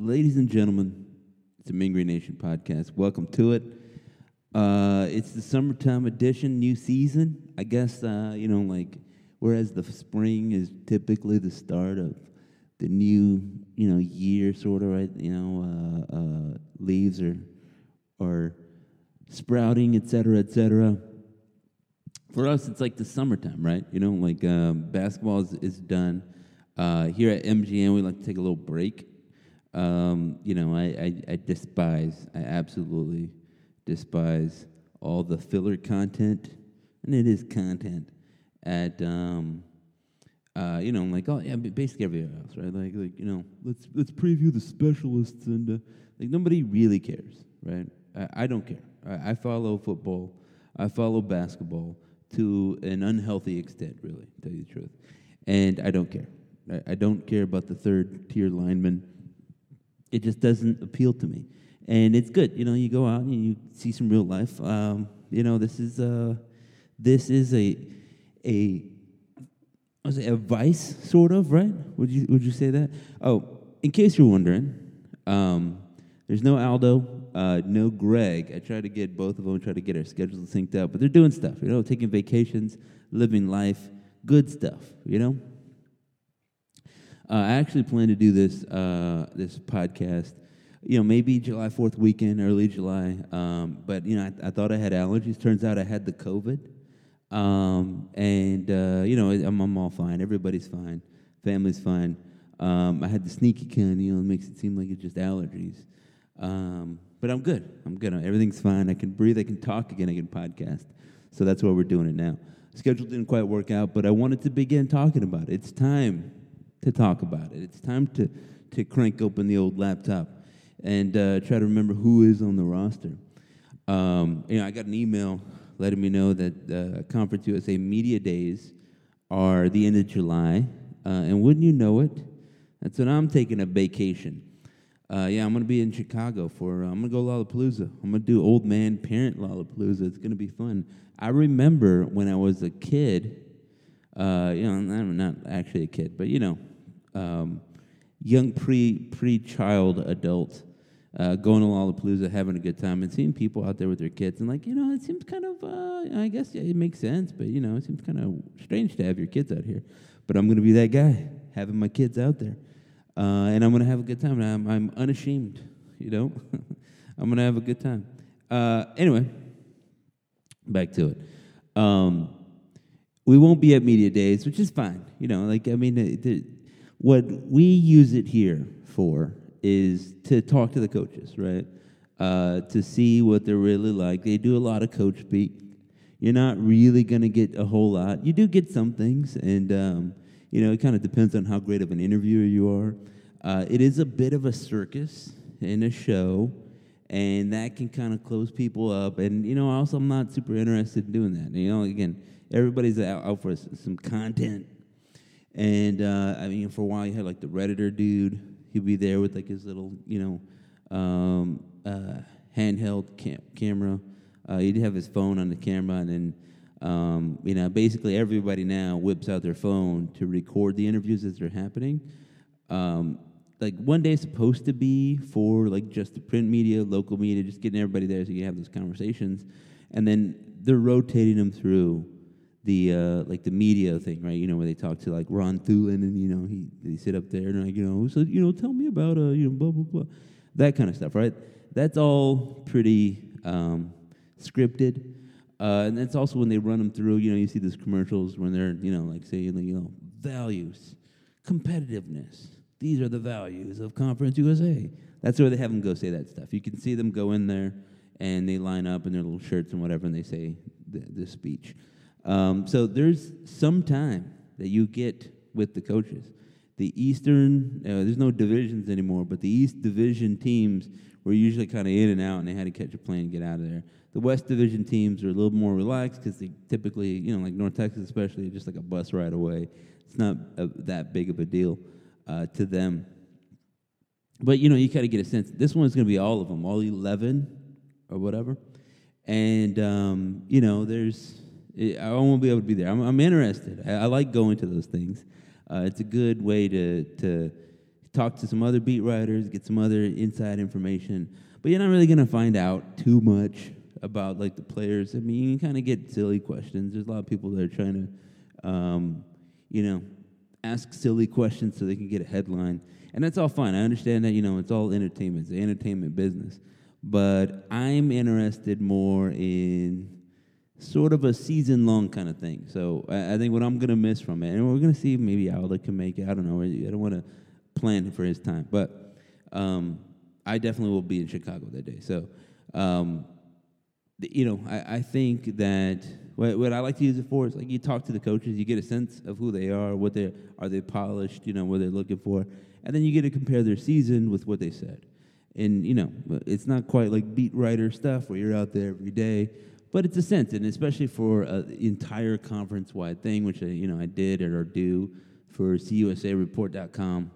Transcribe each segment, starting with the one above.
ladies and gentlemen, it's the Mean Green Nation podcast. Welcome to it. Uh, it's the summertime edition, new season. I guess uh, you know, like whereas the spring is typically the start of the new, you know, year, sort of, right? You know, uh, uh, leaves are are sprouting, et cetera, et cetera. For us, it's like the summertime, right? You know, like um, basketball is, is done. Uh, here at MGN, we like to take a little break. Um, you know, I, I, I despise, I absolutely despise all the filler content, and it is content at um, uh, you know, like oh yeah, basically everywhere else, right? Like like you know, let's let's preview the specialists and uh, like nobody really cares, right? I, I don't care. I, I follow football, I follow basketball to an unhealthy extent, really, to tell you the truth, and I don't care. I, I don't care about the third tier linemen. It just doesn't appeal to me, and it's good. You know, you go out and you see some real life. Um, you know, this is a this is a a was it a vice sort of right? Would you would you say that? Oh, in case you're wondering, um, there's no Aldo, uh, no Greg. I try to get both of them, try to get our schedules synced up, but they're doing stuff. You know, taking vacations, living life, good stuff. You know. Uh, I actually plan to do this uh, this podcast. You know, maybe July Fourth weekend, early July. Um, but you know, I, I thought I had allergies. Turns out I had the COVID. Um, and, uh, you know, I'm, I'm, all fine. Everybody's fine. Family's fine. Um, I had the sneaky kind, you know, it makes it seem like it's just allergies. Um, but I'm good. I'm good. Everything's fine. I can breathe. I can talk again. I can podcast. So that's why we're doing it now. Schedule didn't quite work out, but I wanted to begin talking about it. It's time to talk about it. It's time to, to crank open the old laptop and uh, try to remember who is on the roster. Um, you know, I got an email letting me know that uh, Conference USA Media Days are the end of July. Uh, and wouldn't you know it, that's when I'm taking a vacation. Uh, yeah, I'm going to be in Chicago for, uh, I'm to go Lollapalooza. I'm going to do old man parent Lollapalooza. It's going to be fun. I remember when I was a kid, uh, you know, I'm not actually a kid, but you know, um, young pre pre child adult uh, going to Lollapalooza, having a good time, and seeing people out there with their kids, and like you know, it seems kind of, uh, I guess yeah, it makes sense, but you know, it seems kind of strange to have your kids out here. But I'm to be that guy, having my kids out there, uh, and I'm to have a good time. And I'm, I'm unashamed, you know. I'm to have a good time. Uh, anyway, back to it. Um, we won't be at media days, which is fine. You know, like I mean, what we use it here for is to talk to the coaches, right? Uh, to see what they're really like. They do a lot of coach speak. You're not really going to get a whole lot. You do get some things, and um, you know it kind of depends on how great of an interviewer you are. Uh, it is a bit of a circus and a show, and that can kind of close people up. And you know, also I'm not super interested in doing that. You know, again, everybody's out, out for some content, and uh, I mean, for a while you had like the redditor dude he'd be there with like his little, you know, um, uh, handheld cam- camera. Uh, he'd have his phone on the camera, and then, um, you know, basically everybody now whips out their phone to record the interviews as they're happening. Um, like one day is supposed to be for like just the print media, local media, just getting everybody there so you can have those conversations, and then they're rotating them through the uh, like the media thing, right? You know, where they talk to like Ron Thulin, and you know he they sit up there and like you know so you know tell me about uh you know blah blah blah, that kind of stuff, right? That's all pretty um, scripted, uh, and that's also when they run them through. You know, you see these commercials when they're you know like saying you know values, competitiveness. These are the values of Conference USA. That's where they have them go say that stuff. You can see them go in there and they line up in their little shirts and whatever, and they say the, the speech. Um, so there's some time that you get with the coaches. The Eastern, uh, there's no divisions anymore, but the East Division teams were usually kind of in and out, and they had to catch a plane and get out of there. The West Division teams are a little more relaxed because they typically, you know, like North Texas especially, just like a bus ride away. It's not a, that big of a deal uh, to them. But you know, you kind of get a sense. This one's going to be all of them, all eleven or whatever. And um, you know, there's I won't be able to be there. I'm, I'm interested. I, I, like going to those things. Uh, it's a good way to to talk to some other beat writers, get some other inside information. But you're not really going to find out too much about like the players. I mean, you can kind of get silly questions. There's a lot of people that are trying to, um, you know, ask silly questions so they can get a headline, and that's all fine. I understand that you know it's all entertainment, it's the entertainment business. But I'm interested more in sort of a season long kind of thing. So I, I think what I'm going to miss from it, and we're going to see maybe Alda can make it. I don't know. I don't want to plan for his time, but um, I definitely will be in Chicago that day. So, um, you know, I, I think that what, what, I like to use it for is like you talk to the coaches, you get a sense of who they are, what they are they polished, you know, what they're looking for, and then you get to compare their season with what they said. And you know, it's not quite like beat writer stuff where you're out there every day but it's a sense, and especially for an entire conference-wide thing, which I, you know I did or do for CUSAReport.com,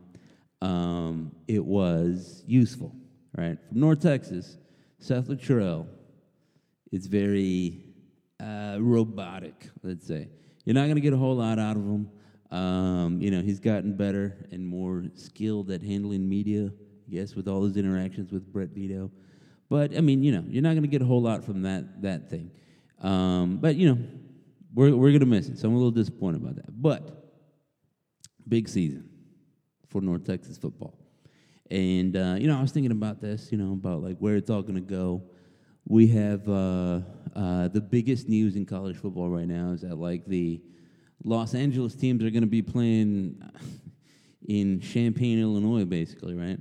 um, it was useful, right? From North Texas, Seth Littrell, it's very uh, robotic, let's say. You're not going to get a whole lot out of him. Um, you know, he's gotten better and more skilled at handling media, yes, with all his interactions with Brett Vito. But I mean, you know, you're not going to get a whole lot from that that thing. Um, but you know, we're we're going to miss it. So I'm a little disappointed about that. But big season for North Texas football. And uh, you know, I was thinking about this. You know, about like where it's all going to go. We have uh, uh, the biggest news in college football right now is that like the Los Angeles teams are going to be playing in Champaign, Illinois, basically, right?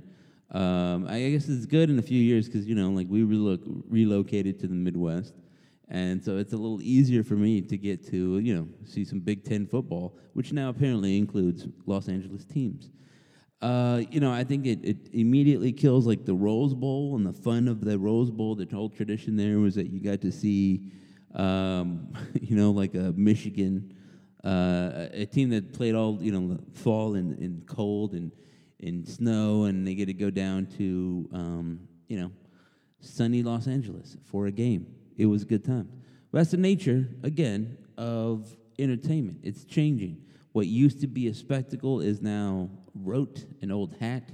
Um, I guess it's good in a few years because you know, like we relo- relocated to the Midwest, and so it's a little easier for me to get to you know see some Big Ten football, which now apparently includes Los Angeles teams. Uh, you know, I think it, it immediately kills like the Rose Bowl and the fun of the Rose Bowl. The whole tradition there was that you got to see, um, you know, like a Michigan, uh, a team that played all you know fall and, and cold and in snow, and they get to go down to um, you know sunny Los Angeles for a game. It was a good time. But that's the nature again of entertainment. It's changing. What used to be a spectacle is now rote, an old hat.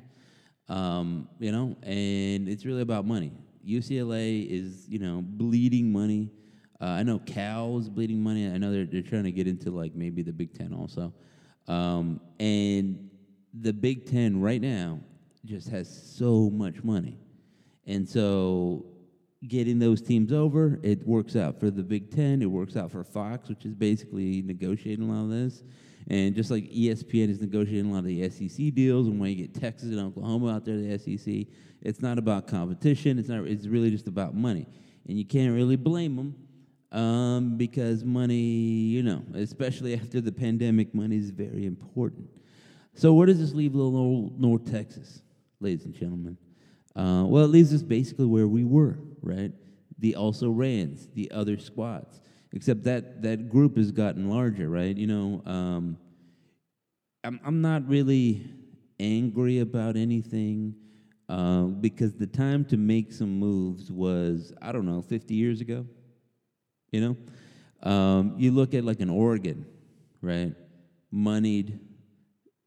Um, you know, and it's really about money. UCLA is, you know, bleeding money. Uh, I know Cal is bleeding money. I know they're, they're trying to get into like maybe the Big Ten also. Um, and the Big Ten right now just has so much money. And so getting those teams over, it works out for the Big Ten, it works out for Fox, which is basically negotiating a lot of this. And just like ESPN is negotiating a lot of the SEC deals, and when you get Texas and Oklahoma out there, the SEC, it's not about competition. It's not. It's really just about money, and you can't really blame them um, because money, you know, especially after the pandemic, money is very important. So where does this leave little old North Texas, ladies and gentlemen? Uh, well, it leaves us basically where we were, right? The also rans, the other squads. Except that that group has gotten larger, right? You know, um, I'm I'm not really angry about anything uh, because the time to make some moves was I don't know 50 years ago. You know, um, you look at like an Oregon, right? Moneyed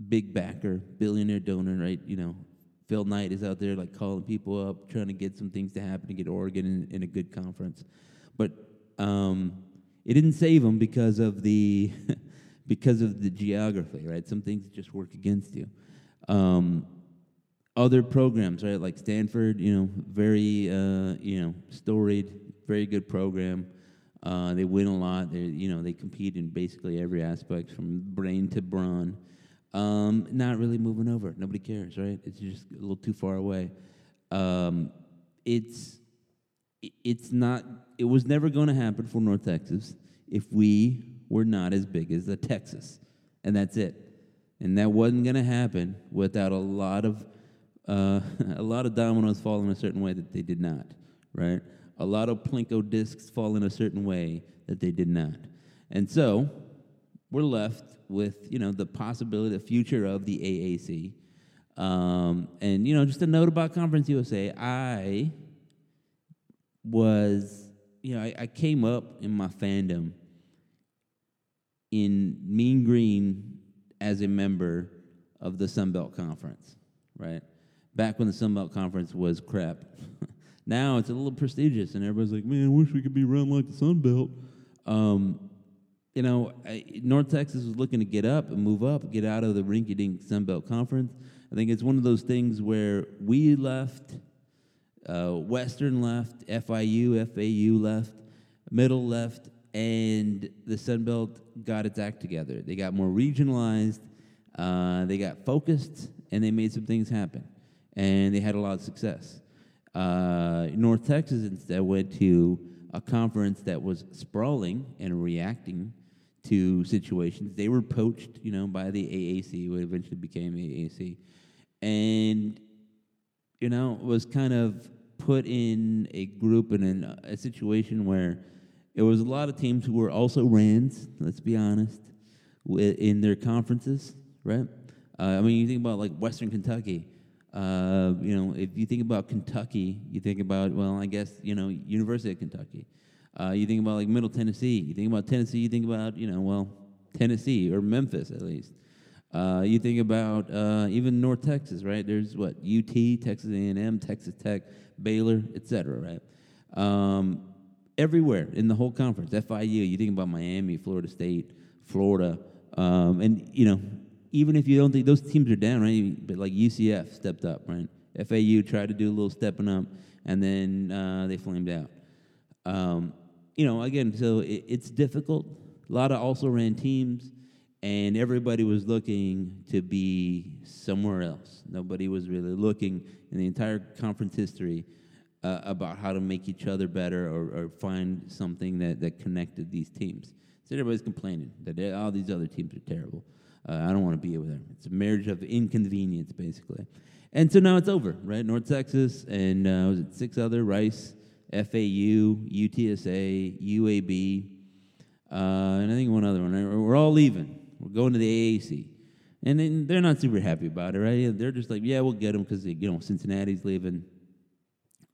big backer, billionaire donor, right? You know, Phil Knight is out there like calling people up, trying to get some things to happen to get Oregon in, in a good conference. But um, it didn't save them because of the because of the geography, right? Some things just work against you. Um, other programs, right, like Stanford, you know, very uh, you know storied, very good program. Uh, they win a lot. They you know they compete in basically every aspect from brain to brawn. Um, not really moving over. Nobody cares, right? It's just a little too far away. Um, it's it's not. It was never going to happen for North Texas if we were not as big as the Texas, and that's it. And that wasn't going to happen without a lot of uh, a lot of dominoes falling a certain way that they did not, right? A lot of plinko discs falling a certain way that they did not, and so we're left with you know the possibility, the future of the AAC. Um, and you know, just a note about Conference USA. I was, you know, I, I came up in my fandom in Mean Green as a member of the Sun Belt Conference, right? Back when the Sun Belt Conference was crap. now it's a little prestigious, and everybody's like, "Man, I wish we could be run like the Sun Belt." Um, you know, North Texas was looking to get up and move up, get out of the rinky-dink Sun Belt Conference. I think it's one of those things where we left, uh, Western left, FIU, FAU left, Middle left, and the Sun Belt got its act together. They got more regionalized, uh, they got focused, and they made some things happen. And they had a lot of success. Uh, North Texas instead went to a conference that was sprawling and reacting to situations. They were poached, you know, by the AAC, what eventually became AAC, and you know was kind of put in a group and in a situation where it was a lot of teams who were also Rands. Let's be honest, in their conferences, right? Uh, I mean, you think about like Western Kentucky. Uh, you know, if you think about Kentucky, you think about well, I guess you know University of Kentucky. Uh, you think about like Middle Tennessee. You think about Tennessee. You think about you know well Tennessee or Memphis at least. Uh, you think about uh, even North Texas, right? There's what UT, Texas A&M, Texas Tech, Baylor, etc. Right? Um, everywhere in the whole conference. FIU. You think about Miami, Florida State, Florida, um, and you know even if you don't think those teams are down, right? But like UCF stepped up, right? FAU tried to do a little stepping up, and then uh, they flamed out. Um, you know, again, so it, it's difficult. A lot of also ran teams, and everybody was looking to be somewhere else. Nobody was really looking in the entire conference history uh, about how to make each other better or, or, find something that, that connected these teams. So everybody's complaining that all these other teams are terrible. Uh, I don't want to be with them. It's a marriage of inconvenience, basically. And so now it's over, right? North Texas and uh, was it six other Rice, FAU, UTSA, UAB, uh, and I think one other one. We're all leaving. We're going to the AAC, and then they're not super happy about it, right? They're just like, yeah, we'll get them because you know Cincinnati's leaving,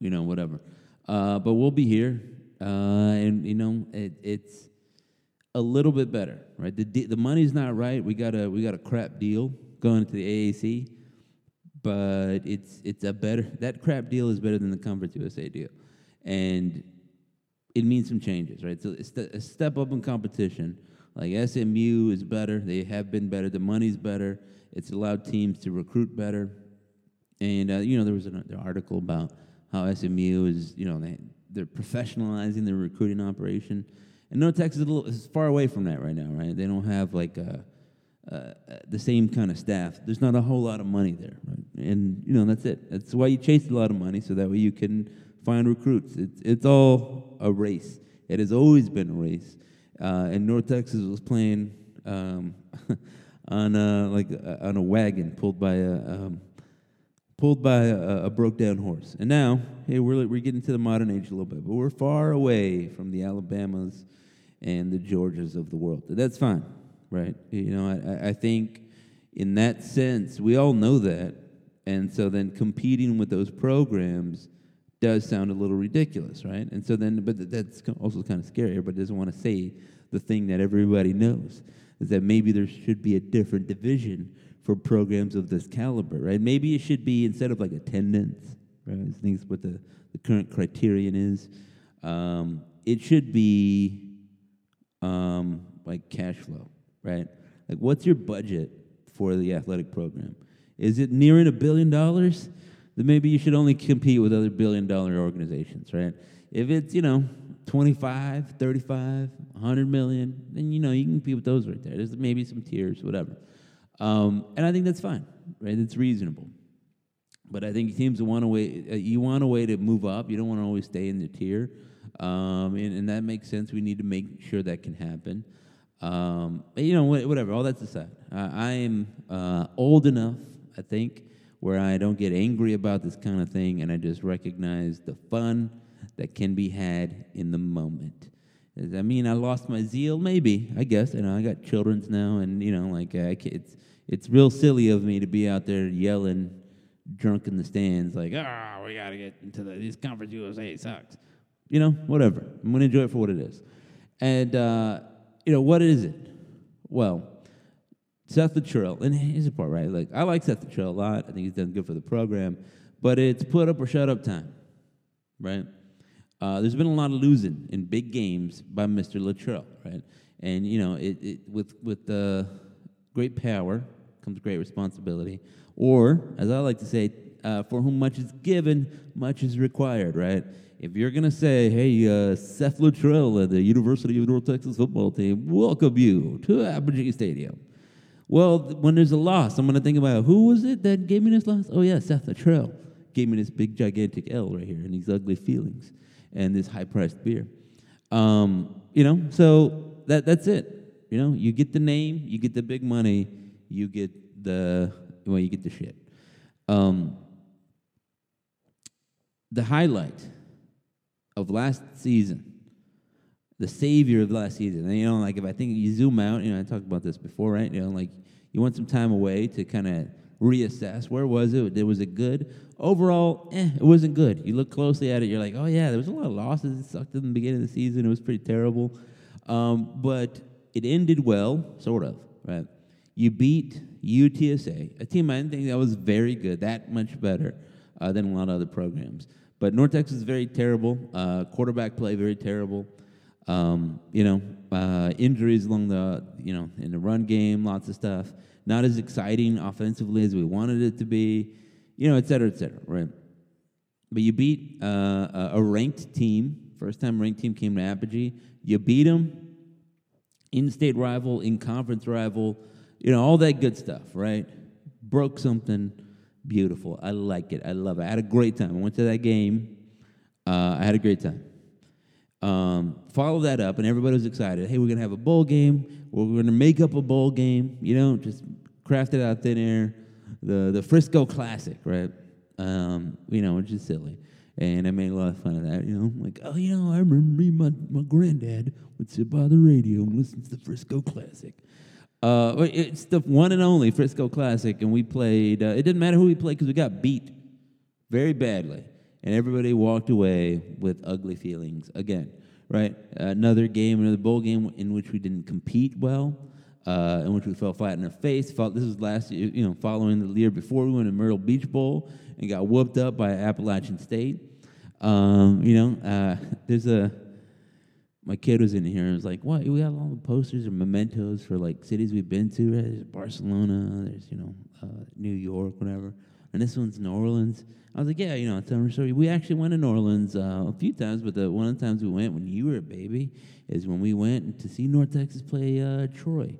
you know, whatever. Uh, but we'll be here, uh, and you know, it, it's a little bit better, right? The the money's not right. We got a we got a crap deal going to the AAC, but it's it's a better that crap deal is better than the Conference USA deal, and it means some changes, right? So it's a step up in competition. Like SMU is better. They have been better. The money's better. It's allowed teams to recruit better. And uh, you know there was an, an article about how SMU is you know they they're professionalizing their recruiting operation and North Texas is, a little, is far away from that right now, right? They don't have like a, uh, uh, the same kind of staff. There's not a whole lot of money there, right? And you know that's it. That's why you chase a lot of money, so that way you can find recruits. It's it's all a race. It has always been a race. Uh, and North Texas was playing um, on a, like uh, on a wagon pulled by a um, pulled by a, a, broke down horse. And now, hey, we're we're getting to the modern age a little bit, but we're far away from the Alabamas and the Georgias of the world. That's fine, right? You know, I, I think in that sense, we all know that. And so then competing with those programs does sound a little ridiculous, right? And so then, but that's also kind of scary. Everybody doesn't want to say the thing that everybody knows is that maybe there should be a different division for programs of this caliber, right? Maybe it should be instead of like attendance, right? I think what the, the current criterion is. Um, it should be um, like cash flow, right? Like, what's your budget for the athletic program? Is it nearing a billion dollars? Then maybe you should only compete with other billion dollar organizations, right? If it's, you know, 25, 35, 100 million, then, you know, you can compete with those right there. There's maybe some tiers, whatever. Um, and I think that's fine, right? It's reasonable. But I think teams want a way, uh, you want a way to move up. You don't want to always stay in the tier. Um, and, and, that makes sense. We need to make sure that can happen. Um, you know, whatever, all that's aside. Uh, I am uh, old enough, I think, where I don't get angry about this kind of thing and I just recognize the fun that can be had in the moment. Does that mean I lost my zeal? Maybe, I guess. You know, I got children's now, and you know, like it's it's real silly of me to be out there yelling, drunk in the stands, like, ah, oh, we got to get into the, this conference USA sucks you know, whatever. I'm to enjoy it for what it is. And, uh, you know, what is it? Well, Seth Littrell, and here's the part, right? Like I like Seth Littrell a lot. I think he's done good for the program, but it's put up or shut up time, right? Uh, there's been a lot of losing in big games by Mr. Littrell, right? And you know, it, it with with uh, great power comes great responsibility, or as I like to say, uh, for whom much is given, much is required, right? If you're gonna say, "Hey, uh, Seth Littrell at the University of North Texas football team, welcome you to Apogee Stadium," well, when there's a loss, I'm gonna think about who was it that gave me this loss? Oh yeah, Seth Littrell gave me this big gigantic L right here and these ugly feelings and this high priced beer. Um, you know, so that that's it. You know, you get the name, you get the big money, you get the well, you get the shit. Um, the highlight of last season, the savior of last season. And, you know, like if I think you zoom out, you know, I talked about this before, right? You know, like you want some time away to kind of reassess where was it? Was it good? Overall, eh, it wasn't good. You look closely at it, you're like, oh yeah, there was a lot of losses. It sucked in the beginning of the season. It was pretty terrible, um, but it ended well, sort of. Right? You beat UTSA, a team I didn't think that was very good, that much better uh, than a lot of other programs. But North Texas is very terrible. Uh, quarterback play very terrible. Um, you know, uh, injuries along the you know in the run game, lots of stuff not as exciting offensively as we wanted it to be, you know, et cetera, et cetera, right? But you beat uh, a ranked team, first time ranked team came to Apogee. You beat them, in state rival, in conference rival, you know, all that good stuff, right? Broke something beautiful. I like it. I love it. I had a great time. I went to that game. Uh, I had a great time. Um, follow that up, and everybody was excited. Hey, we're gonna have a bowl game. We're gonna make up a bowl game. You know, just craft it out thin air. The the Frisco Classic, right? Um, you know, which is silly. And I made a lot of fun of that. You know, like, oh, you know, I remember me, my my granddad would sit by the radio and listen to the Frisco Classic. Uh, it's the one and only Frisco Classic, and we played. Uh, it didn't matter who we played because we got beat very badly and everybody walked away with ugly feelings again. Right? Another game, another bowl game in which we didn't compete well, uh, in which we fell flat in our face. This was last year, you know, following the year before we went to Myrtle Beach Bowl and got whooped up by Appalachian State. Um, you know, uh, there's a my kid was in here and was like, "What? We got all the posters and mementos for like cities we've been to. Right? There's Barcelona. There's you know uh, New York, whatever." And this one's New Orleans. I was like, yeah, you know, a story. We actually went to New Orleans uh, a few times, but the, one of the times we went when you were a baby is when we went to see North Texas play uh, Troy.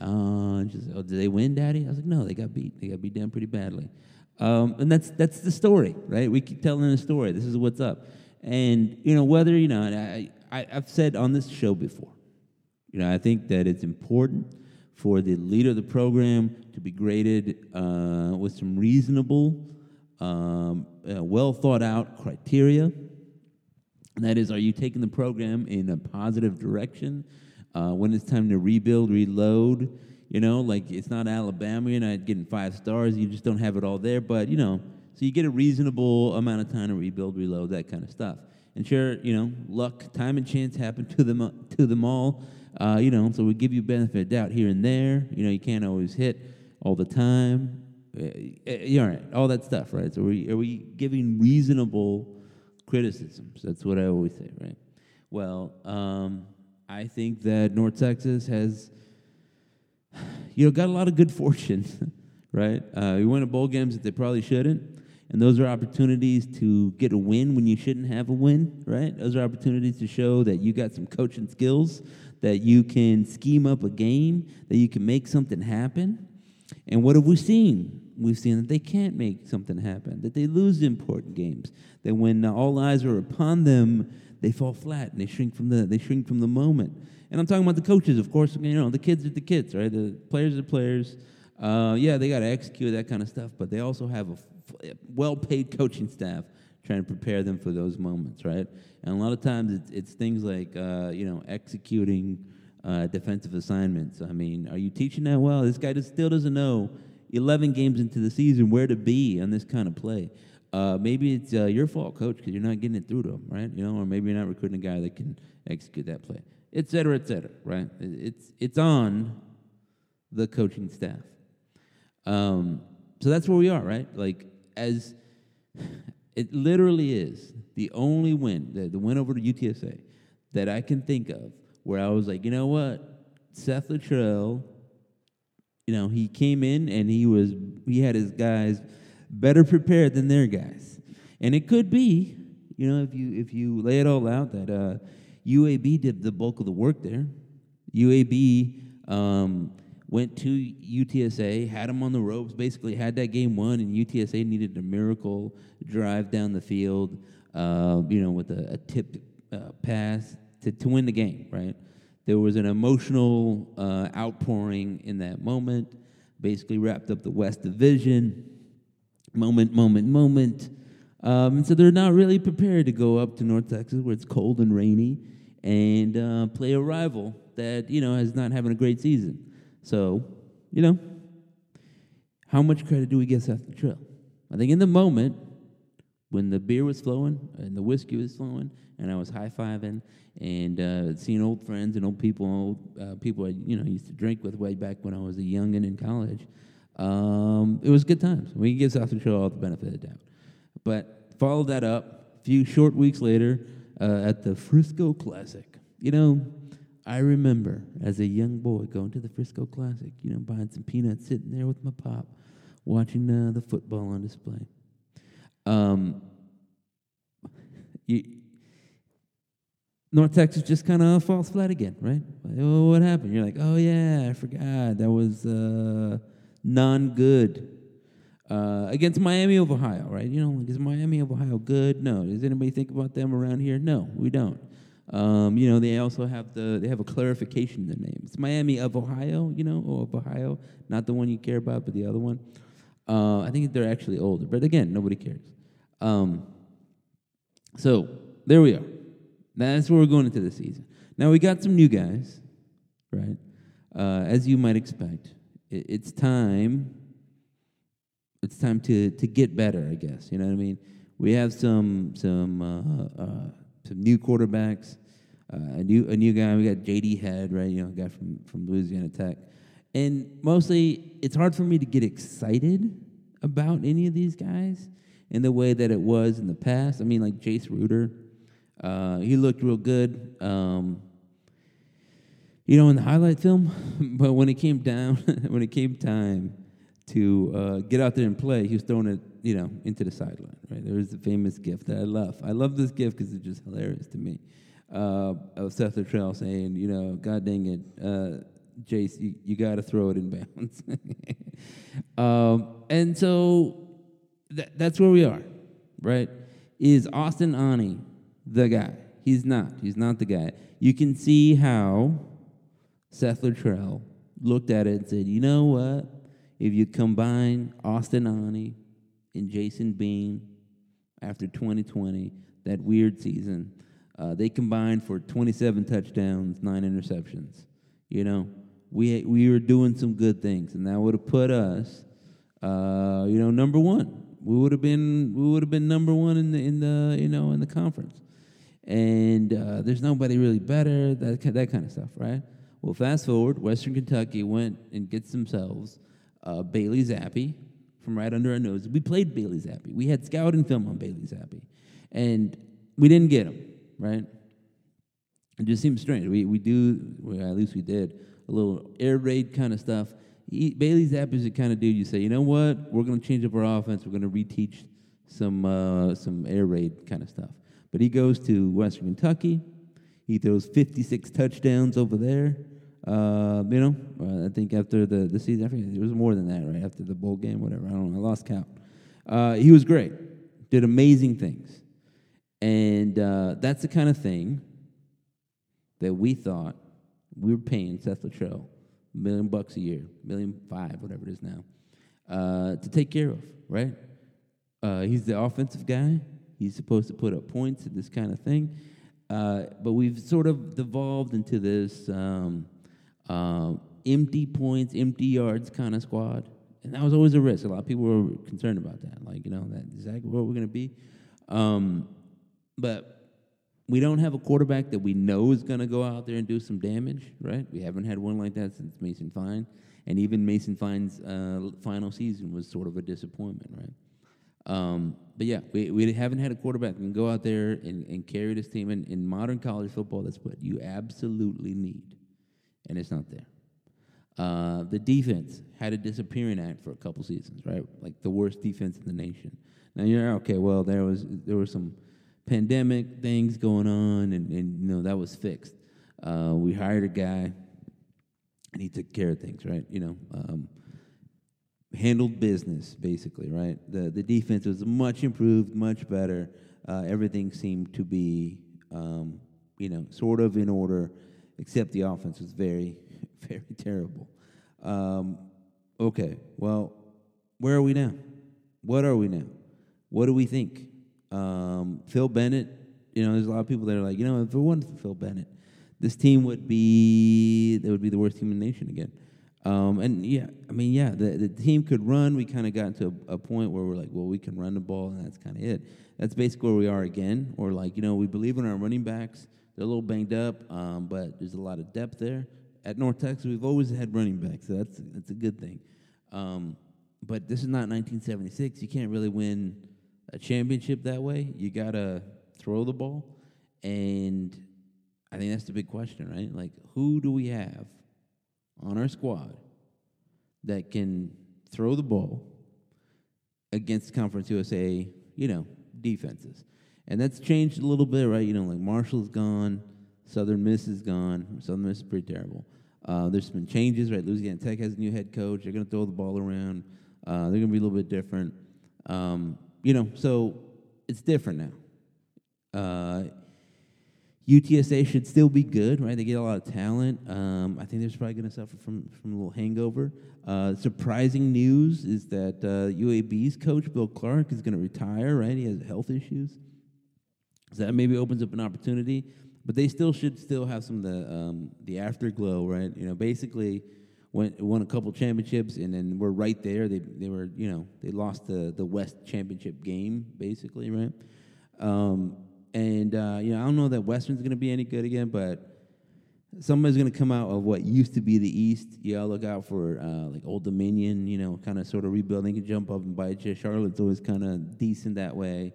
Uh, just, oh, did they win, Daddy? I was like, no, they got beat. They got beat down pretty badly. Um, and that's that's the story, right? We keep telling the story. This is what's up. And you know, whether you know, I, I I've said on this show before, you know, I think that it's important for the leader of the program to be graded uh, with some reasonable um, uh, well thought out criteria. That is, are you taking the program in a positive direction? Uh, when it's time to rebuild, reload, you know, like it's not Alabama, you're not getting five stars, you just don't have it all there. But, you know, so you get a reasonable amount of time to rebuild, reload, that kind of stuff. And sure, you know, luck, time, and chance happen to them to them all. Uh, you know, so we give you benefit of doubt here and there. You know, you can't always hit all the time. Uh, yeah, all that stuff, right? So are we, are we giving reasonable criticisms? That's what I always say, right? Well, um, I think that North Texas has, you know, got a lot of good fortune, right? Uh, we win a bowl games that they probably shouldn't, and those are opportunities to get a win when you shouldn't have a win, right? Those are opportunities to show that you got some coaching skills, that you can scheme up a game, that you can make something happen. And what have we seen? We've seen that they can't make something happen, that they lose important games, that when all eyes are upon them, they fall flat and they shrink from the they shrink from the moment. And I'm talking about the coaches, of course. You know, the kids are the kids, right? The players are the players. Uh, yeah, they got to execute that kind of stuff, but they also have a well-paid coaching staff trying to prepare them for those moments, right? And a lot of times it's, it's things like uh, you know executing uh, defensive assignments. I mean, are you teaching that well? This guy just still doesn't know 11 games into the season where to be on this kind of play. Uh, maybe it's uh, your fault, coach, because you're not getting it through to them, right? You know, or maybe you're not recruiting a guy that can execute that play, et cetera, et cetera, right? It's it's on the coaching staff. Um, so that's where we are, right? Like as it literally is the only win, the, the win over to UTSA that I can think of where I was like, you know what, Seth Littrell, you know, he came in and he was he had his guys better prepared than their guys, and it could be, you know, if you if you lay it all out that uh, UAB did the bulk of the work there. UAB um, went to UTSA, had them on the ropes, basically had that game won, and UTSA needed a miracle drive down the field, uh, you know, with a, a tipped uh, pass to, to win the game, right? There was an emotional uh, outpouring in that moment, basically wrapped up the West Division. Moment, moment, moment. Um, and so they're not really prepared to go up to North Texas where it's cold and rainy and uh, play a rival that, you know, is not having a great season. So, you know, how much credit do we give Seth Littrell? I think in the moment, when the beer was flowing and the whiskey was flowing, and I was high fiving and uh, seeing old friends and old people, old uh, people I you know used to drink with way back when I was a youngin in college. Um, it was good times. We give Seth Littrell all the benefit of the doubt, but follow that up a few short weeks later uh, at the Frisco Classic. You know, I remember as a young boy going to the Frisco Classic. You know, buying some peanuts, sitting there with my pop, watching uh, the football on display. Um, you, North Texas just kind of falls flat again, right? Like, oh, what happened? You're like, oh yeah, I forgot that was uh, non good uh, against Miami of Ohio, right? You know, like, is Miami of Ohio good? No. Does anybody think about them around here? No, we don't. Um, you know, they also have the they have a clarification in their name. It's Miami of Ohio, you know, or of Ohio, not the one you care about, but the other one. Uh, I think they're actually older, but again, nobody cares. Um, so there we are. That's where we're going into the season. Now we got some new guys, right? Uh, as you might expect, it, it's time. It's time to to get better, I guess. You know what I mean? We have some some uh, uh, some new quarterbacks, uh, a new a new guy. We got J.D. Head, right? You know, a guy from from Louisiana Tech, and mostly it's hard for me to get excited about any of these guys in the way that it was in the past. I mean, like Jace Ruder, uh, he looked real good, um, you know, in the highlight film. but when it came down, when it came time to uh, get out there and play, he was throwing it, you know, into the sideline. Right there was the famous gift that I love. I love this gift because it's just hilarious to me. Uh, of Seth Littrell saying, you know, God dang it, uh, Jace, you, you got to throw it in bounds. um, and so th- that's where we are, right? Is Austin Aune the guy? He's not. He's not the guy. You can see how Seth Littrell looked at it and said, you know what? If you combine Austin Aune and Jason Bean after 2020, that weird season, uh, they combined for 27 touchdowns, nine interceptions. You know, we we were doing some good things, and that would have put us, uh, you know, number one we would have been we would have been number one in the in the you know in the conference, and uh, there's nobody really better that that kind of stuff, right? Well, fast forward, Western Kentucky went and gets themselves uh, Bailey Zappe from right under our nose. We played Bailey Zappe. We had scouting film on Bailey Zappe, and we didn't get him right. It just seems strange. We we do well, at least we did a little air raid kind of stuff he, Bailey Zappe is the kind of dude you say, you know what, we're going to change up our offense. We're going to reteach some uh, some air raid kind of stuff. But he goes to Western Kentucky. He throws 56 touchdowns over there. Uh, you know, uh, I think after the, the season, I forget, it was more than that, right? After the bowl game, whatever. I don't know. I lost count. Uh, he was great. Did amazing things. And uh, that's the kind of thing that we thought we were paying Seth Million bucks a year, million five, whatever it is now, uh, to take care of, right? Uh, he's the offensive guy. He's supposed to put up points and this kind of thing. Uh, but we've sort of devolved into this um, uh, empty points, empty yards kind of squad. And that was always a risk. A lot of people were concerned about that. Like, you know, that is that where we're going to be? Um, but we don't have a quarterback that we know is going to go out there and do some damage, right? We haven't had one like that since Mason Fine, and even Mason Fine's uh, final season was sort of a disappointment, right? Um, but yeah, we, we haven't had a quarterback that can go out there and, and carry this team. And in modern college football, that's what you absolutely need, and it's not there. Uh, the defense had a disappearing act for a couple seasons, right? Like the worst defense in the nation. Now you're okay. Well, there was there were some pandemic things going on, and, and you know that was fixed. Uh, we hired a guy, and he took care of things, right? You know, um, handled business basically, right? The the defense was much improved, much better. Uh, everything seemed to be, um, you know, sort of in order, except the offense was very, very terrible. Um, okay, well, where are we now? What are we now? What do we think? Um, Phil Bennett, you know, there's a lot of people that are like, you know, if it wasn't for Phil Bennett, this team would be they would be the worst team in the nation again. Um, and yeah, I mean, yeah, the, the team could run. We kind of got to a, a, point where we're like, well, we can run the ball, and that's kind of it. That's basically where we are again. Or like, you know, we believe in our running backs. They're a little banged up, um, but there's a lot of depth there. At North Texas, we've always had running backs, so that's that's a good thing. Um, but this is not 1976. You can't really win a championship that way. You gotta throw the ball, and I think that's the big question, right? Like, who do we have on our squad that can throw the ball against Conference USA, you know, defenses? And that's changed a little bit, right? You know, like Marshall's gone, Southern Miss is gone. Southern Miss is pretty terrible. Uh, there's been changes, right? Louisiana Tech has a new head coach. They're going to throw the ball around. Uh, they're going to be a little bit different. Um, you know, so it's different now. Uh, UTSA should still be good, right? They get a lot of talent. Um, I think they're probably going to suffer from, from a little hangover. Uh, surprising news is that uh, UAB's coach, Bill Clark, is going to retire, right? He has health issues. So that maybe opens up an opportunity. But they still should still have some of the, um, the afterglow, right? You know, basically went, won a couple championships, and then we're right there. They, they were, you know, they lost the, the West championship game, basically, right? Um, and uh, you know, I don't know that Western's going to be any good again, but somebody's going to come out of what used to be the East. You all look out for uh, like Old Dominion, you know, kind of sort of rebuilding. They can jump up and bite you. Charlotte's always kind of decent that way.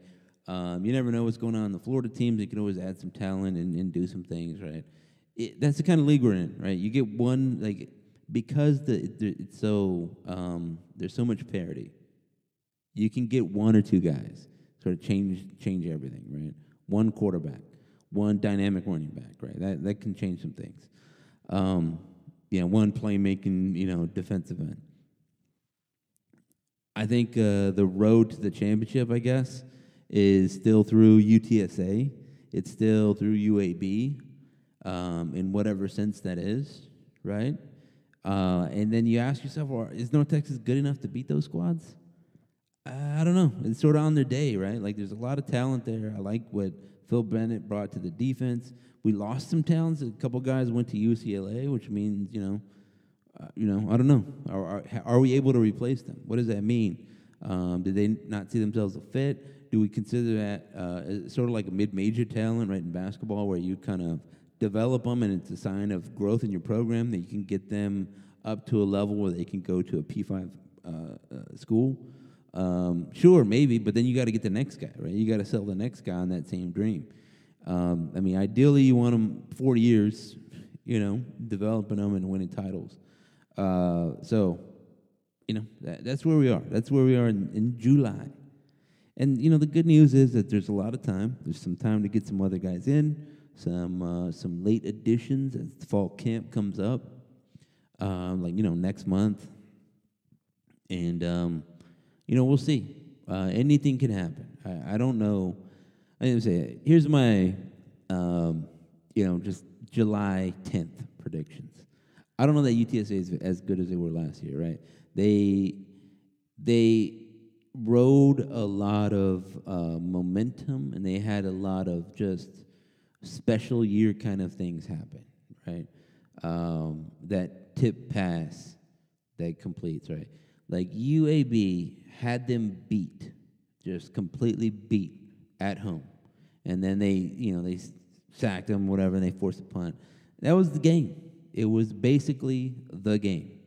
Um, you never know what's going on in the Florida teams. They can always add some talent and, and do some things, right? It, that's the kind of league we're in, right? You get one like because the, the it's so um, there's so much parity. You can get one or two guys sort of change change everything, right? one quarterback, one dynamic running back, right? That that can change some things. Um, know, one playmaking, you know, defensive end. I think uh, the road to the championship, I guess, is still through UTSA. It's still through UAB, um, in whatever sense that is, right? Uh, and then you ask yourself, well, is North Texas good enough to beat those squads? I don't know. It's sort of on their day, right? Like there's a lot of talent there. I like what Phil Bennett brought to the defense. We lost some talents. A couple guys went to UCLA, which means you know, uh, you know, I don't know. Are, are, are, we able to replace them? What does that mean? Um, did they not see themselves a fit? Do we consider that uh, sort of like a mid-major talent, right, in basketball, where you kind of develop them and it's a sign of growth in your program that you can get them up to a level where they can go to a P5 uh, uh, school? Um, sure, maybe, but then you got to get the next guy, right? You got to sell the next guy on that same dream. Um, I mean, ideally, you want them 40 years, you know, developing them and winning titles. Uh, so, you know, that, that's where we are. That's where we are in, in July. And, you know, the good news is that there's a lot of time. There's some time to get some other guys in, some, uh, some late additions as fall camp comes up, uh, like, you know, next month. And, um, you know, we'll see. Uh, anything can happen. I, I don't know. I didn't say here's my, um, you know, just July 10th predictions. I don't know that UTSA is as good as they were last year, right? They they rode a lot of uh, momentum and they had a lot of just special year kind of things happen, right? Um, that tip pass that completes, right? Like UAB had them beat, just completely beat at home. and then they you know they sacked them, whatever, and they forced a punt. That was the game. It was basically the game,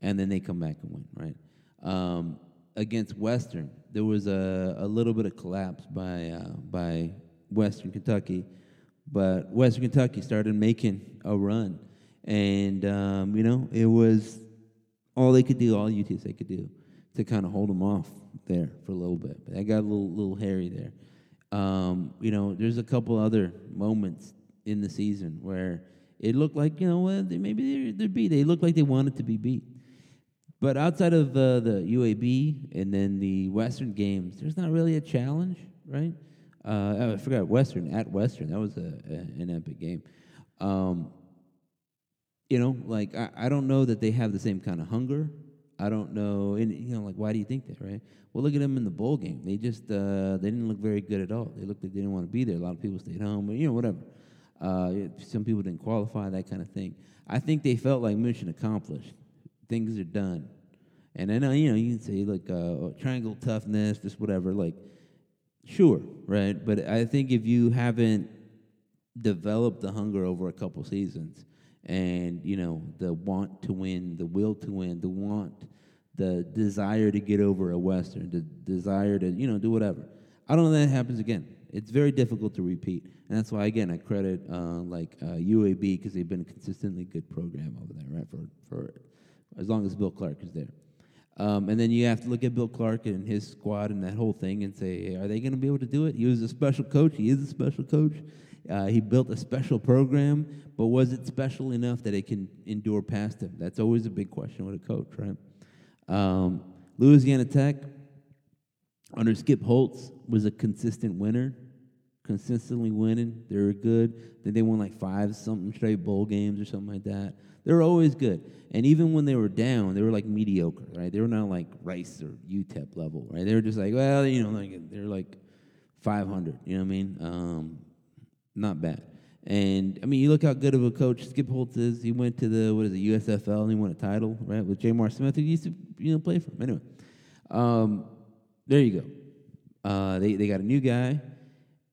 and then they come back and win, right? Um, against Western, there was a, a little bit of collapse by uh, by Western Kentucky, but Western Kentucky started making a run, and um, you know it was all they could do, all UTSA could do, to kind of hold them off there for a little bit. But that got a little little hairy there. Um, you know, there's a couple other moments in the season where it looked like you know well, they, maybe they're, they're beat. They looked like they wanted to be beat. But outside of uh, the UAB and then the Western games, there's not really a challenge, right? Uh, I forgot Western at Western. That was a, a an epic game. Um, you know, like I, I don't know that they have the same kind of hunger. I don't know, and you know, like why do you think that, right? Well, look at them in the bowl game. They just uh, they didn't look very good at all. They looked like they didn't want to be there. A lot of people stayed home, but you know, whatever. Uh, some people didn't qualify, that kind of thing. I think they felt like mission accomplished. Things are done. And then, uh, you know, you can say, like, uh, triangle toughness, just whatever. Like, sure, right? But I think if you haven't developed the hunger over a couple seasons and, you know, the want to win, the will to win, the want, the desire to get over a Western, the desire to, you know, do whatever. I don't know that happens again. It's very difficult to repeat. And that's why, again, I credit uh, like uh, UAB because they've been a consistently good program over there, right, for, for as long as Bill Clark is there. Um, and then you have to look at Bill Clark and his squad and that whole thing and say, are they going to be able to do it? He was a special coach. He is a special coach. Uh, he built a special program, but was it special enough that it can endure past him? That's always a big question with a coach, right? Um, Louisiana Tech, under Skip Holtz, was a consistent winner, consistently winning. They were good. Then they won like five something straight bowl games or something like that. They were always good. And even when they were down, they were like mediocre, right? They were not like Rice or UTEP level, right? They were just like, well, you know, like they're like 500, you know what I mean? Um, not bad. And I mean, you look how good of a coach Skip Holtz is. He went to the what is it USFL and he won a title, right, with J'Mar Smith, who used to you know play for him. Anyway, um, there you go. Uh, they they got a new guy.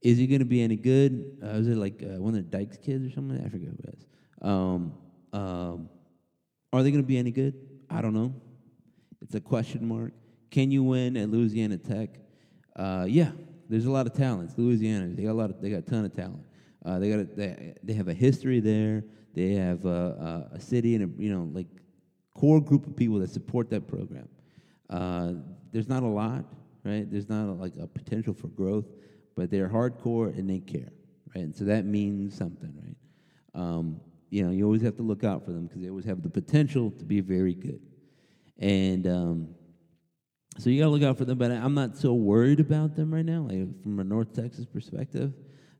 Is he going to be any good? Uh, was it like uh, one of the Dykes kids or something? I forget who it is. Um, um, are they going to be any good? I don't know. It's a question mark. Can you win at Louisiana Tech? Uh, yeah, there's a lot of talents. Louisiana, they got a lot. Of, they got a ton of talent. Uh, they got a, they, they have a history there. They have a, a, a, city and a you know like core group of people that support that program. Uh, there's not a lot, right? There's not a, like a potential for growth, but they're hardcore and they care, right? And so that means something, right? Um, you know, you always have to look out for them because they always have the potential to be very good. And um, so you got to look out for them. But I'm not so worried about them right now, like from a North Texas perspective.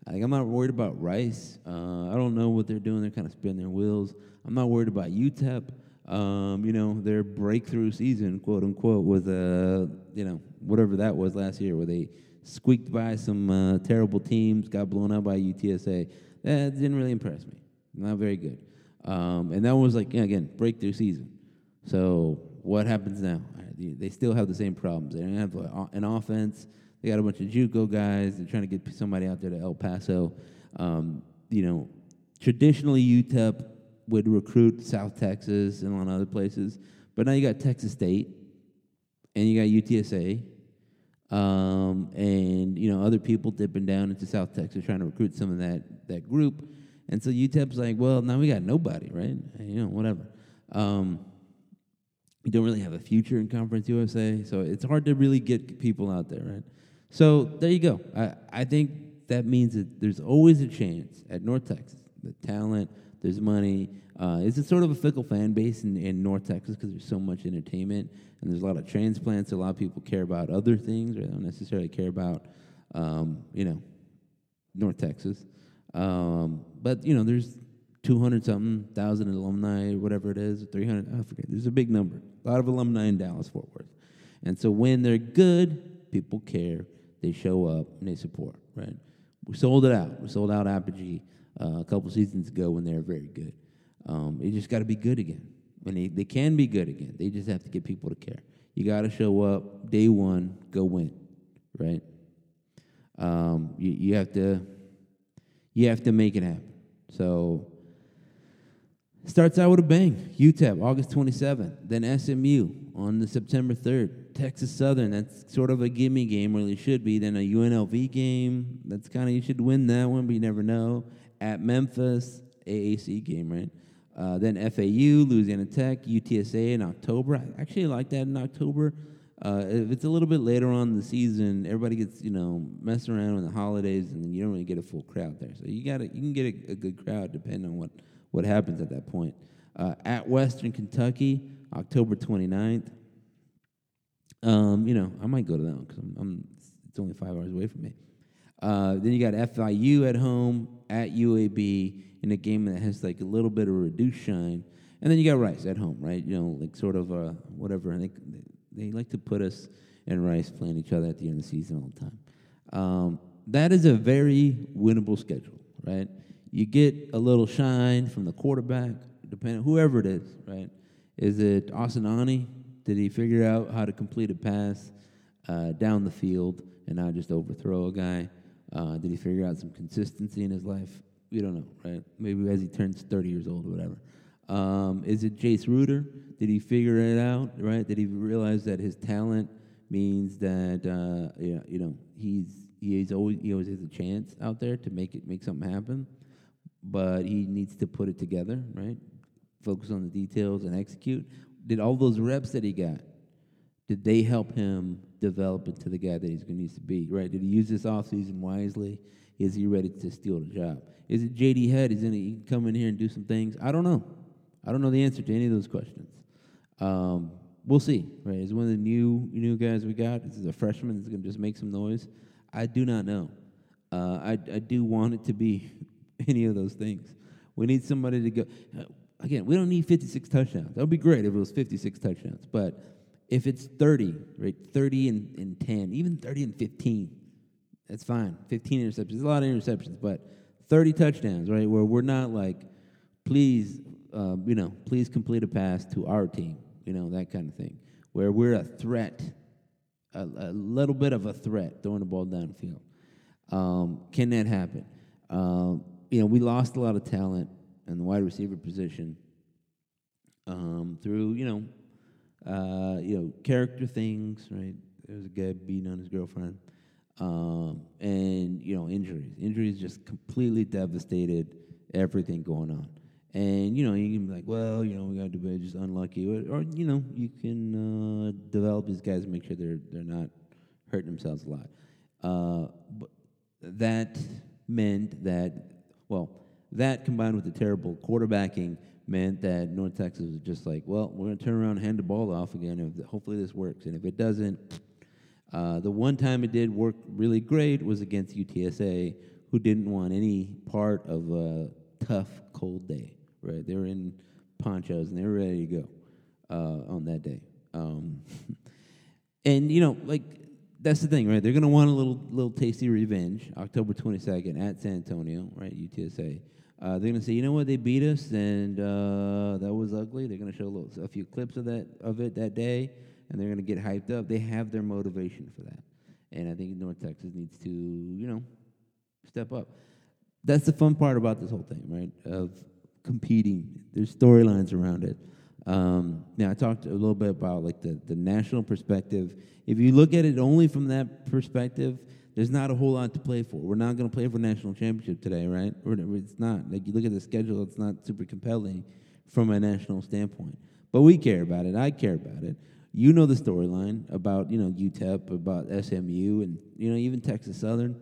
Like, I'm not worried about Rice. Uh, I don't know what they're doing. They're kind of spinning their wheels. I'm not worried about UTEP. Um, you know, their breakthrough season, quote unquote, was, uh, you know, whatever that was last year, where they squeaked by some uh, terrible teams, got blown out by UTSA. That didn't really impress me. Not very good. Um, and that was like, again, breakthrough season. So what happens now? They still have the same problems. They don't have an offense. They got a bunch of JUCO guys. They're trying to get somebody out there to El Paso. Um, you know, traditionally UTEP would recruit South Texas and a lot of other places, but now you got Texas State, and you got UTSA, um, and you know other people dipping down into South Texas trying to recruit some of that that group. And so UTEP's like, well, now we got nobody, right? You know, whatever. Um, don't really have a future in Conference USA, so it's hard to really get people out there, right? So there you go. I, I think that means that there's always a chance at North Texas. The talent, there's money. Uh, it's a sort of a fickle fan base in, in North Texas because there's so much entertainment and there's a lot of transplants. A lot of people care about other things, or they don't necessarily care about, um, you know, North Texas. Um, but you know, there's 200 something thousand alumni, whatever it is, 300. I forget. There's a big number. A lot of alumni in Dallas Fort Worth, and so when they're good, people care. They show up and they support. Right. We sold it out. We sold out Apogee uh, a couple seasons ago when they were very good. Um, just got to be good again. And they, they can be good again, they just have to get people to care. You got to show up day one, go win, right? Um, you, you have to you have to make it happen. So starts out with a bang. UTEP August 27th, then SMU on the September 3rd. Texas Southern, that's sort of a gimme game, really should be. Then a UNLV game, that's kind of you should win that one, but you never know. At Memphis, AAC game, right? Uh, then FAU, Louisiana Tech, UTSA in October. I actually like that in October. Uh, if it's a little bit later on in the season, everybody gets you know messing around with the holidays, and then you don't really get a full crowd there. So you got you can get a, a, good crowd depending on what what happens at that point. Uh, at Western Kentucky, October 29th. Um, you know, I might go to that one because I'm, I'm, it's only five hours away from me. Uh, then you got FIU at home at UAB in a game that has like a little bit of reduced shine. And then you got Rice at home, right? You know, like sort of uh, whatever. I think they like to put us and Rice playing each other at the end of the season all the time. Um, that is a very winnable schedule, right? You get a little shine from the quarterback, depending whoever it is, right? Is it Austin Aune? Did he figure out how to complete a pass uh, down the field and not just overthrow a guy? Uh, did he figure out some consistency in his life? We don't know, right? Maybe as he turns 30 years old or whatever. Um, is it Jace Ruder? Did he figure it out, right? Did he realize that his talent means that uh, know, you know he's he's always he always has a chance out there to make it make something happen, but he needs to put it together, right? Focus on the details and execute. Did all those reps that he got, did they help him develop into the guy that he's going to need to be, right? Did he use this offseason wisely? Is he ready to steal the job? Is it JD Head? Is he can come in here and do some things? I don't know. I don't know the answer to any of those questions. Um, we'll see. Right? Is one of the new new guys we got? Is a freshman that's going to just make some noise? I do not know. Uh, I I do want it to be any of those things. We need somebody to go. Uh, again, we don't need 56 touchdowns. That would be great if it was 56 touchdowns. But if it's 30, right, 30 and, and 10, even 30 and 15, that's fine. 15 interceptions. A lot of interceptions, but 30 touchdowns, right, where we're not like, please uh, you know, please complete a pass to our team, you know, that kind of thing, where we're a threat, a, a little bit of a threat throwing the ball downfield. Um, can that happen? Um, you know, we lost a lot of talent in the wide receiver position um, through, you know, uh, you know, character things, right? There was a guy beating on his girlfriend, um, and you know, injuries. Injuries just completely devastated everything going on. And you know, you can be like, well, you know, we got to be just unlucky, or, or, you know, you can uh, develop these guys and make sure they're they're not hurting themselves a lot. Uh, but that meant that, well, that combined with the terrible quarterbacking meant that North Texas was just like, well, we're going to turn around and hand the ball off again. Hopefully this works, and if it doesn't, uh, the one time it did work really great was against UTSA, who didn't want any part of a tough, cold day right? They were in ponchos and they were ready to go uh, on that day. Um, and you know, like that's the thing, right? They're gonna want a little little tasty revenge. October twenty second at San Antonio, right? UTSA. Uh, they're gonna say, you know what, they beat us, and uh, that was ugly. They're gonna show a, little, a few clips of that of it that day, and they're gonna get hyped up. They have their motivation for that, and I think North Texas needs to, you know, step up. That's the fun part about this whole thing, right? Of competing. There's storylines around it. Um, now I talked a little bit about like the, the national perspective. If you look at it only from that perspective, there's not a whole lot to play for. We're not going to play for national championship today, right? it's not like you look at the schedule; it's not super compelling from a national standpoint. But we care about it. I care about it. You know the storyline about you know UTEP, about SMU, and you know even Texas Southern.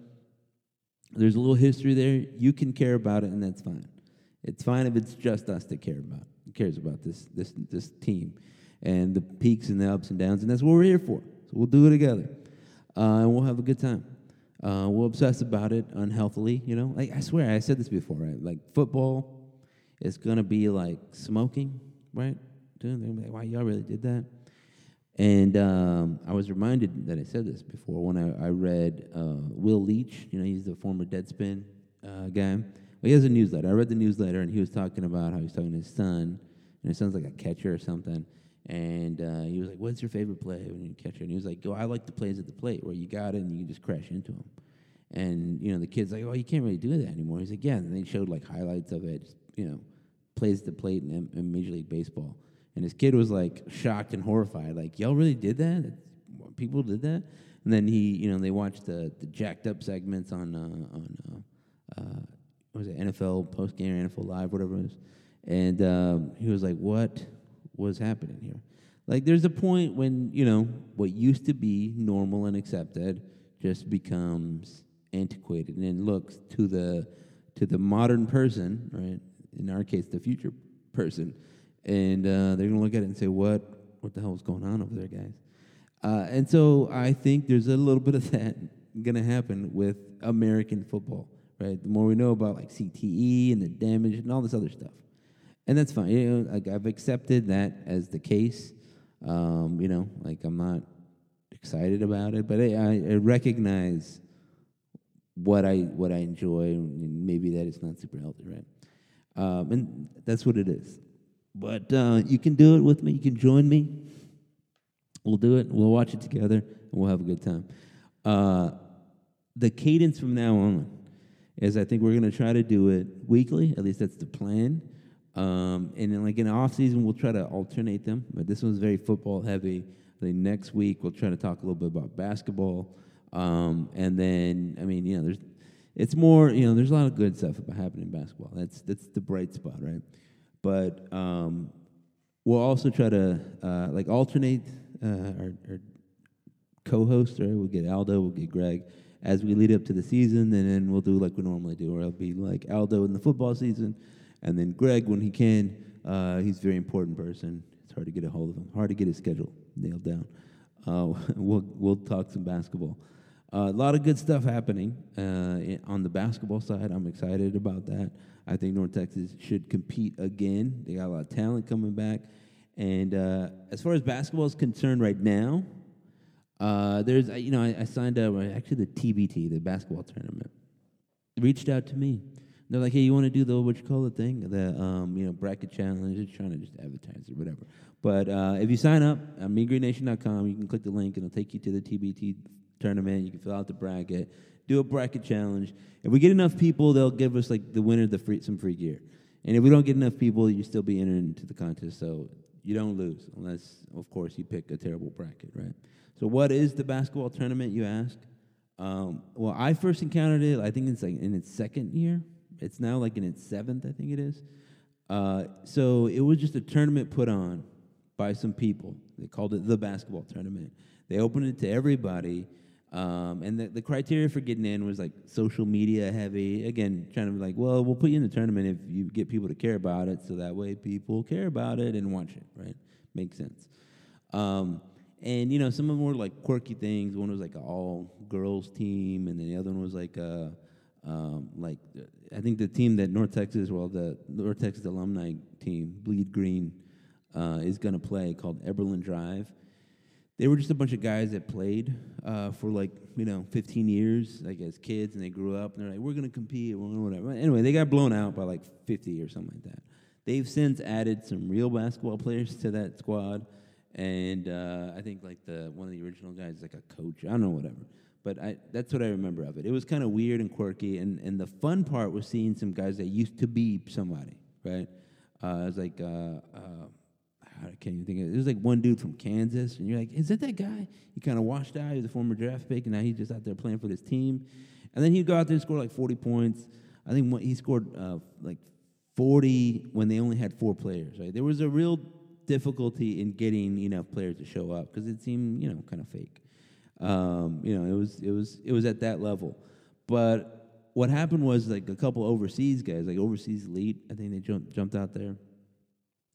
There's a little history there. You can care about it, and that's fine. It's fine if it's just us that care about cares about this this this team and the peaks and the ups and downs, and that's what we're here for. So we'll do it together, uh, and we'll have a good time. Uh, we'll obsess about it unhealthily, you know. Like I swear, I said this before, right? Like football is gonna be like smoking, right? Dude, they're like, "Wow, y'all really did that?" And um, I was reminded that I said this before when I, I read uh, Will Leitch. You know, he's the former Deadspin uh, guy well, he has a newsletter. I read the newsletter, and he was talking about how he's talking to his son, and his son's like a catcher or something. And uh, he was like, "What's your favorite play when you catch it?" And he was like, "Go, I like the plays at the plate where you got it and you can just crash into them." And you know, the kid's like, "Oh, you can't really do that anymore." He's like, "Yeah." And they showed like highlights of it. You know, plays at the plate in, in Major League Baseball. And his kid was like shocked and horrified, like, "Y'all really did that? People did that?" And then he, you know, they watched the, the jacked up segments on uh, on uh, uh, what was it NFL post game, NFL Live, whatever it was. And um, he was like, "What was happening here?" Like, there's a point when you know what used to be normal and accepted just becomes antiquated and looks to the to the modern person, right? In our case, the future person, and uh, they're gonna look at it and say, "What? What the hell is going on over there, guys?" Uh, and so I think there's a little bit of that gonna happen with American football, right? The more we know about like CTE and the damage and all this other stuff, and that's fine. You know, like I've accepted that as the case. Um, you know, like I'm not excited about it, but I, I recognize what I what I enjoy, and maybe that it's not super healthy, right? Um, and that's what it is. But uh, you can do it with me. You can join me. We'll do it. We'll watch it together, and we'll have a good time. Uh, the cadence from now on is I think we're going to try to do it weekly. At least that's the plan. Um, and then, like in the off season, we'll try to alternate them. But this one's very football heavy. The next week, we'll try to talk a little bit about basketball. Um, and then, I mean, you know, there's it's more, you know, there's a lot of good stuff about happening in basketball. That's that's the bright spot, right? But um, we'll also try to uh, like alternate uh, our, our co-host. Right, we'll get Aldo, we'll get Greg as we lead up to the season, and then we'll do like we normally do, or it'll be like Aldo in the football season, and then Greg when he can. Uh, he's a very important person. It's hard to get a hold of him. Hard to get his schedule nailed down. Uh, we'll we'll talk some basketball. Uh, a lot of good stuff happening uh, on the basketball side. I'm excited about that. I think North Texas should compete again. They got a lot of talent coming back. And uh, as far as basketball is concerned right now, uh, there's, you know, I, I signed up, actually, the TBT, the basketball tournament, reached out to me. They're like, hey, you want to do the, what you call the thing? The, um, you know, bracket challenge. Just trying to just advertise or whatever. But uh, if you sign up at meangreennation.com, you can click the link and it'll take you to the TBT tournament. You can fill out the bracket, do a bracket challenge. If we get enough people, they'll give us like the winner the free, some free gear. And if we don't get enough people, you still be entered into the contest. So you don't lose unless, of course, you pick a terrible bracket, right? So what is the basketball tournament? You ask. Um, well, I first encountered it. I think it's like in its second year. It's now like in its seventh. I think it is. Uh, so it was just a tournament put on by some people. They called it the basketball tournament. They opened it to everybody. Um, and the, the criteria for getting in was like social media heavy. Again, trying to be like, well, we'll put you in the tournament if you get people to care about it, so that way people care about it and watch it, right? Makes sense. Um, and you know, some of them were like quirky things. One was like an all girls team, and then the other one was like a, um, like I think the team that North Texas, well, the North Texas alumni team, Bleed Green, uh, is going to play called Eberlein Drive they were just a bunch of guys that played uh, for like you know 15 years, like as kids, and they grew up and they're like, we're gonna compete, we're gonna whatever. Anyway, they got blown out by like 50 or something like that. They've since added some real basketball players to that squad, and uh, I think like the one of the original guys is like a coach. I don't know whatever, but I, that's what I remember of it. It was kind of weird and quirky, and and the fun part was seeing some guys that used to be somebody, right? Uh, it was like. Uh, uh, I can't even think of it. There's like one dude from Kansas, and you're like, is that that guy? He kind of washed out. He was a former draft pick, and now he's just out there playing for this team. And then he'd go out there and score like 40 points. I think he scored uh, like 40 when they only had four players. Right? There was a real difficulty in getting enough players to show up because it seemed, you know, kind of fake. Um, you know, it was it was it was at that level. But what happened was like a couple overseas guys, like overseas elite, I think they jumped jumped out there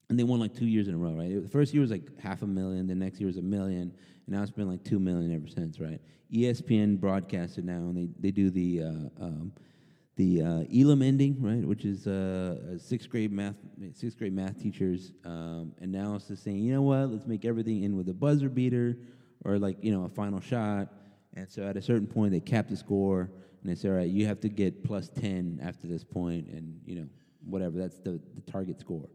and they won like two years in a row, right? The first year was like half a million, the next year was a million, and now it's been like two million ever since, right? ESPN broadcasted now, and they, they do the uh, um, the uh, Elam ending, right, which is uh, sixth grade math sixth grade math teachers um, analysis saying, you know what, let's make everything end with a buzzer beater or like you know a final shot, and so at a certain point they cap the score and they say, all right, you have to get plus ten after this point, and you know whatever that's the the target score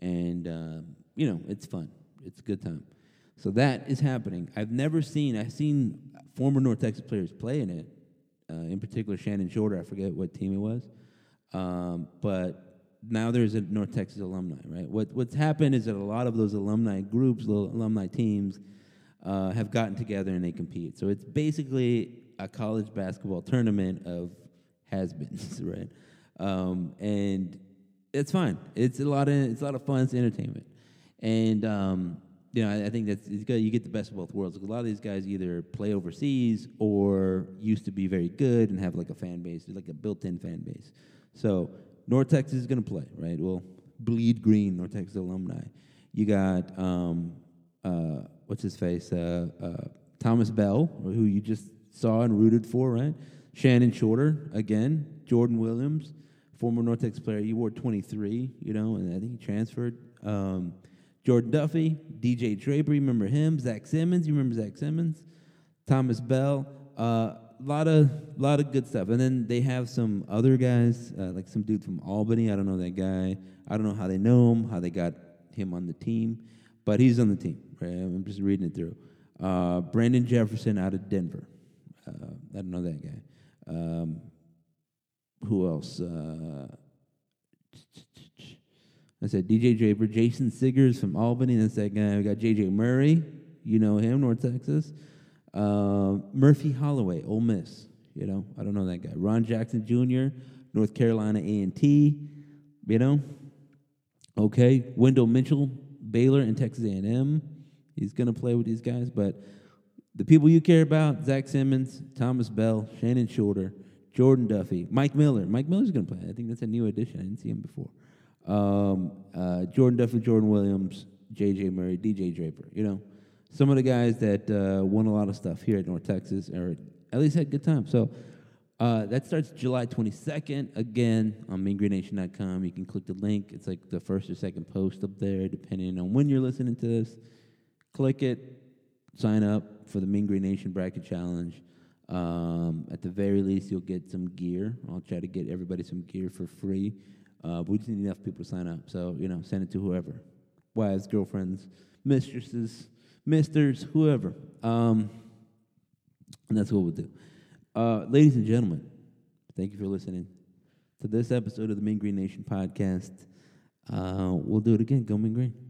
and uh, you know it's fun. It's a good time. So that is happening. I've never seen. I've seen former North Texas players play in it. uh, in particular Shannon Shorter. I forget what team it was, um, but now there's a North Texas alumni, right? What what's happened is that a lot of those alumni groups, little alumni teams, uh, have gotten together and they compete. So it's basically a college basketball tournament of has-beens, right? Um, and it's fine. It's a lot of it's a lot of fun. It's entertainment, and um, you know I, I think that's it's good. You get the best of both worlds. A lot of these guys either play overseas or used to be very good and have like a fan base, like a built-in fan base. So North Texas is going to play, right? Well, bleed green, North Texas alumni. You got um, uh, what's his face, uh, uh, Thomas Bell, who you just saw and rooted for, right? Shannon Shorter again, Jordan Williams, former North Texas player. He wore 23, you know, and I think he transferred. Um, Jordan Duffy, DJ Draper, you remember him? Zach Simmons, you remember Zach Simmons? Thomas Bell. A uh, lot of lot of good stuff, and then they have some other guys, uh, like some dude from Albany. I don't know that guy. I don't know how they know him, how they got him on the team, but he's on the team. I'm just reading it through. Uh, Brandon Jefferson out of Denver. Uh, I don't know that guy. Um, who else? Uh, I said DJ Draper, Jason Siggers from Albany. That's that guy. We got JJ Murray. You know him, North Texas. Uh, Murphy Holloway, Ole Miss. You know, I don't know that guy. Ron Jackson Jr., North Carolina A and T. You know, okay. Wendell Mitchell, Baylor and Texas A and M. He's gonna play with these guys, but the people you care about: Zach Simmons, Thomas Bell, Shannon Shorter, Jordan Duffy, Mike Miller. Mike Miller's gonna play. I think that's a new addition. I didn't see him before. Um, uh, Jordan Duffy, Jordan Williams, J.J. Murray, D.J. Draper. You know, some of the guys that uh, won a lot of stuff here at North Texas, or at least had good time. So uh, that starts July 22nd. Again, on MeanGreenNation.com. You can click the link. It's like the first or second post up there, depending on when you're listening to this. Click it, sign up for the Mean Green Nation Bracket Challenge. Um, at the very least, you'll get some gear. I'll try to get everybody some gear for free. Uh, we just need enough people to sign up. So, you know, send it to whoever wives, girlfriends, mistresses, misters, whoever. Um, and that's what we'll do. Uh, ladies and gentlemen, thank you for listening to this episode of the Mean Green Nation podcast. Uh, we'll do it again. Go Mean Green.